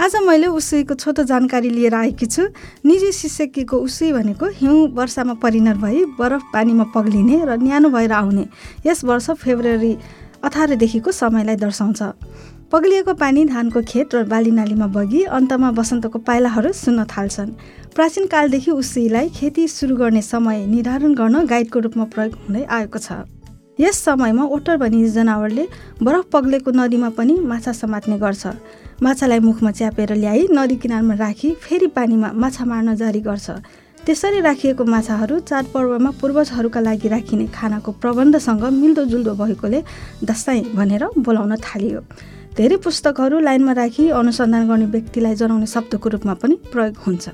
आज मैले उसैको छोटो जानकारी लिएर आएकी छु। निजी शिक्षकीको उसै भनेको हिउँ वर्षामा परिणत भई बरफ पानीमा पग्लिने र न्यानो भएर आउने। यस वर्ष फेब्रुअरी अठारदेखिको समयलाई दर्शाउँछ। पग्लिएको पानी धानको खेत र बालीनालीमा बगी अन्तमा बसन्तको पाइलाहरू सुन्न थाल्छन्। प्राचीन कालदेखि उसीलाई खेती सुरु गर्ने समय निर्धारण गर्न गाइडको रूपमा प्रयोग हुँदै आएको छ। यस समयमा ओटर भनी जनावरले बरफ पग्लेको नदीमा पनि माछा समात्ने गर्छ। माछालाई मुखमा च्यापेर ल्याई नदी किनारमा राखी फेरि पानीमा माछा मार्न जारी गर्छ। त्यसरी राखिएको माछाहरू चाडपर्वमा पूर्वजहरूका लागि राखिने खानाको प्रबन्धसँग मिल्दोजुल्दो भएकोले दस्ताई भनेर बोलाउन थालियो। धेरै पुस्तकहरू लाइनमा राखी अनुसन्धान गर्ने व्यक्तिलाई जनाउने शब्दको रूपमा पनि प्रयोग हुन्छ।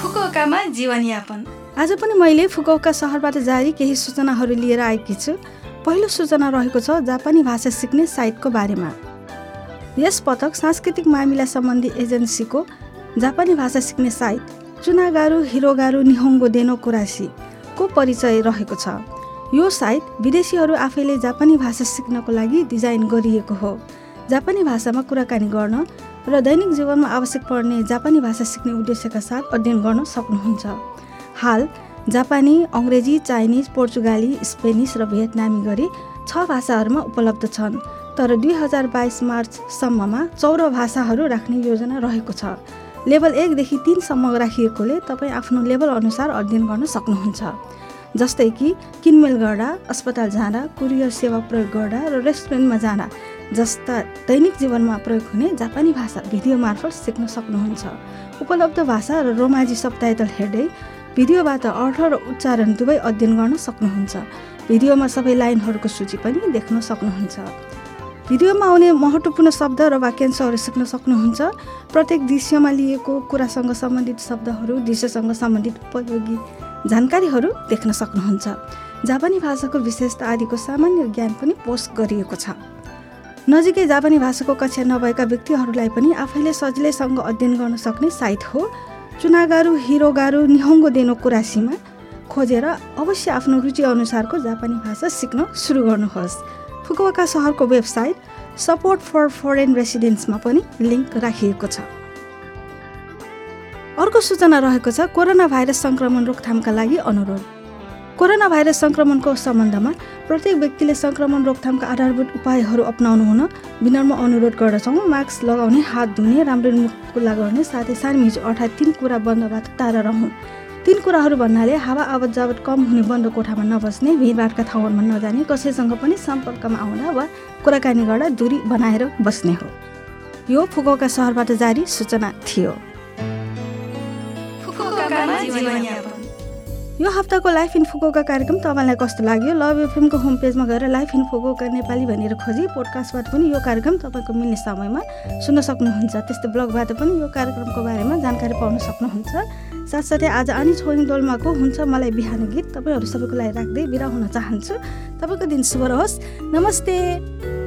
फुकुओकामा जीवनयापन। आज पनि मैले फुकुओका सहरबाट जारी केही सूचनाहरू लिएर आएकी छु। पहिलो सूचना रहेको छ जापानी भाषा सिक्ने साइटको बारेमा। यस पटक सांस्कृतिक मामिला सम्बन्धी एजेन्सीको जापानी भाषा सिक्ने साइट चुनागारु हिरोगारु निहोङ्गो देनो कुरासीको परिचय रहेको छ। यो साइट विदेशीहरू आफैले जापानी भाषा सिक्नको लागि डिजाइन गरिएको हो। जापानी भाषामा कुराकानी गर्न र दैनिक जीवनमा आवश्यक पर्ने जापानी भाषा सिक्ने उद्देश्यका साथ अध्ययन गर्न सक्नुहुन्छ। हाल जापानी अङ्ग्रेजी चाइनिज पोर्चुगाली स्पेनिस र भियतनामी गरी छ भाषाहरूमा उपलब्ध छन् तर दुई हजार बाइस मार्चसम्ममा चौध भाषाहरू राख्ने योजना रहेको छ। लेभल एकदेखि तिनसम्म राखिएकोले तपाईँ आफ्नो लेभल अनुसार अध्ययन गर्न सक्नुहुन्छ जस्तै कि किनमेल गर्दा अस्पताल जाँदा कुरियर सेवा प्रयोग गर्दा र रेस्टुरेन्टमा जाँदा जस्ता दैनिक जीवनमा प्रयोग हुने जापानी भाषा भिडियो मार्फत सिक्न सक्नुहुन्छ। उपलब्ध भाषा र रोमाजी सबटाइटल हेर्दै भिडियोबाट अर्थ र उच्चारण दुवै अध्ययन गर्न सक्नुहुन्छ। भिडियोमा सबै लाइनहरूको सूची पनि देख्न सक्नुहुन्छ। भिडियोमा आउने महत्त्वपूर्ण शब्द र वाक्यांशहरू सिक्न सक्नुहुन्छ। प्रत्येक दृश्यमा लिएको कुरासँग सम्बन्धित शब्दहरू दृश्यसँग सम्बन्धित उपयोगी जानकारीहरू देख्न सक्नुहुन्छ। जापानी भाषाको विशेषता आदिको सामान्य ज्ञान पनि पोस्ट गरिएको छ। नजिकै जापानी भाषाको कक्षा नभएका व्यक्तिहरूलाई पनि आफैले सजिलैसँग अध्ययन गर्न सक्ने साइट हो। चुनागारु हिरोगारु निहोङ्गो देनो कुरासीमा खोजेर अवश्य आफ्नो रुचि अनुसारको जापानी भाषा सिक्न सुरु गर्नुहोस्। फुकुवाका सहरको वेबसाइट सपोर्ट फर फरेन रेसिडेन्ट्समा पनि लिङ्क राखिएको छ। अर्को सूचना रहेको छ कोरोना भाइरस सङ्क्रमण रोकथामका लागि अनुरोध। कोरोना भाइरस सङ्क्रमणको सम्बन्धमा प्रत्येक व्यक्तिले सङ्क्रमण रोकथामका आधारभूत उपायहरू अप्नाउनु हुन विनम्र अनुरोध गर्दछौँ। मास्क लगाउने हात धुने राम्रो मुख खुल्ला गर्ने साथै सार्मिज अर्थात् तिन कुरा बन्दबाट टाढा रहँ। तिन कुराहरू भन्नाले हावा आवत जावत कम हुने बन्द कोठामा नबस्ने भिडभाडका ठाउँहरूमा नजाने कसैसँग पनि सम्पर्कमा आउँदा वा कुराकानी गर्दा दूरी बनाएर बस्ने हो। यो फुकौका सहरबाट जारी सूचना थियो। यो हप्ताको लाइफ इन फुकोका कार्यक्रम तपाईँलाई कस्तो लाग्यो? लभ एफएमको होम पेजमा गएर लाइफ इन फुकोका नेपाली भनेर खोजी पोडकास्टबाट पनि यो कार्यक्रम तपाईँको मिल्ने समयमा सुन्न सक्नुहुन्छ। त्यस्तै ब्लगबाट पनि यो कार्यक्रमको बारेमा जानकारी पाउन सक्नुहुन्छ। साथसाथै आज आनी छोइङ डोल्माको हुन्छ मलाई बिहान गीत। तपाईँहरू सबैको लागि राख्दै बिदा हुन चाहन्छु। तपाईँको दिन शुभ रहोस्। नमस्ते!